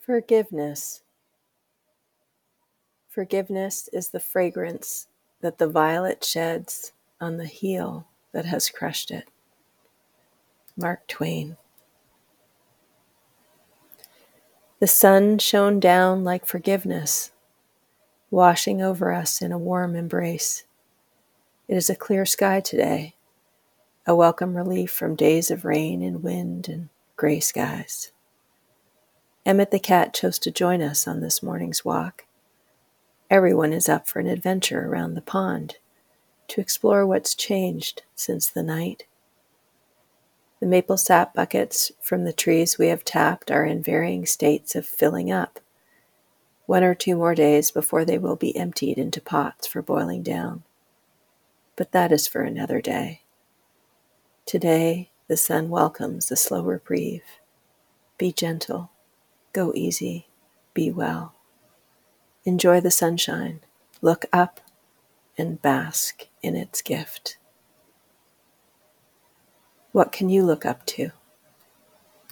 Forgiveness. Forgiveness is the fragrance that the violet sheds on the heel that has crushed it. Mark Twain. The sun shone down like forgiveness, washing over us in a warm embrace. It is a clear sky today, a welcome relief from days of rain and wind and gray skies. Emmett the cat chose to join us on this morning's walk. Everyone is up for an adventure around the pond to explore what's changed since the night. The maple sap buckets from the trees we have tapped are in varying states of filling up, one or two more days before they will be emptied into pots for boiling down. But that is for another day. Today, the sun welcomes a slow reprieve. Be gentle. Go easy, be well. Enjoy the sunshine, look up, and bask in its gift. What can you look up to?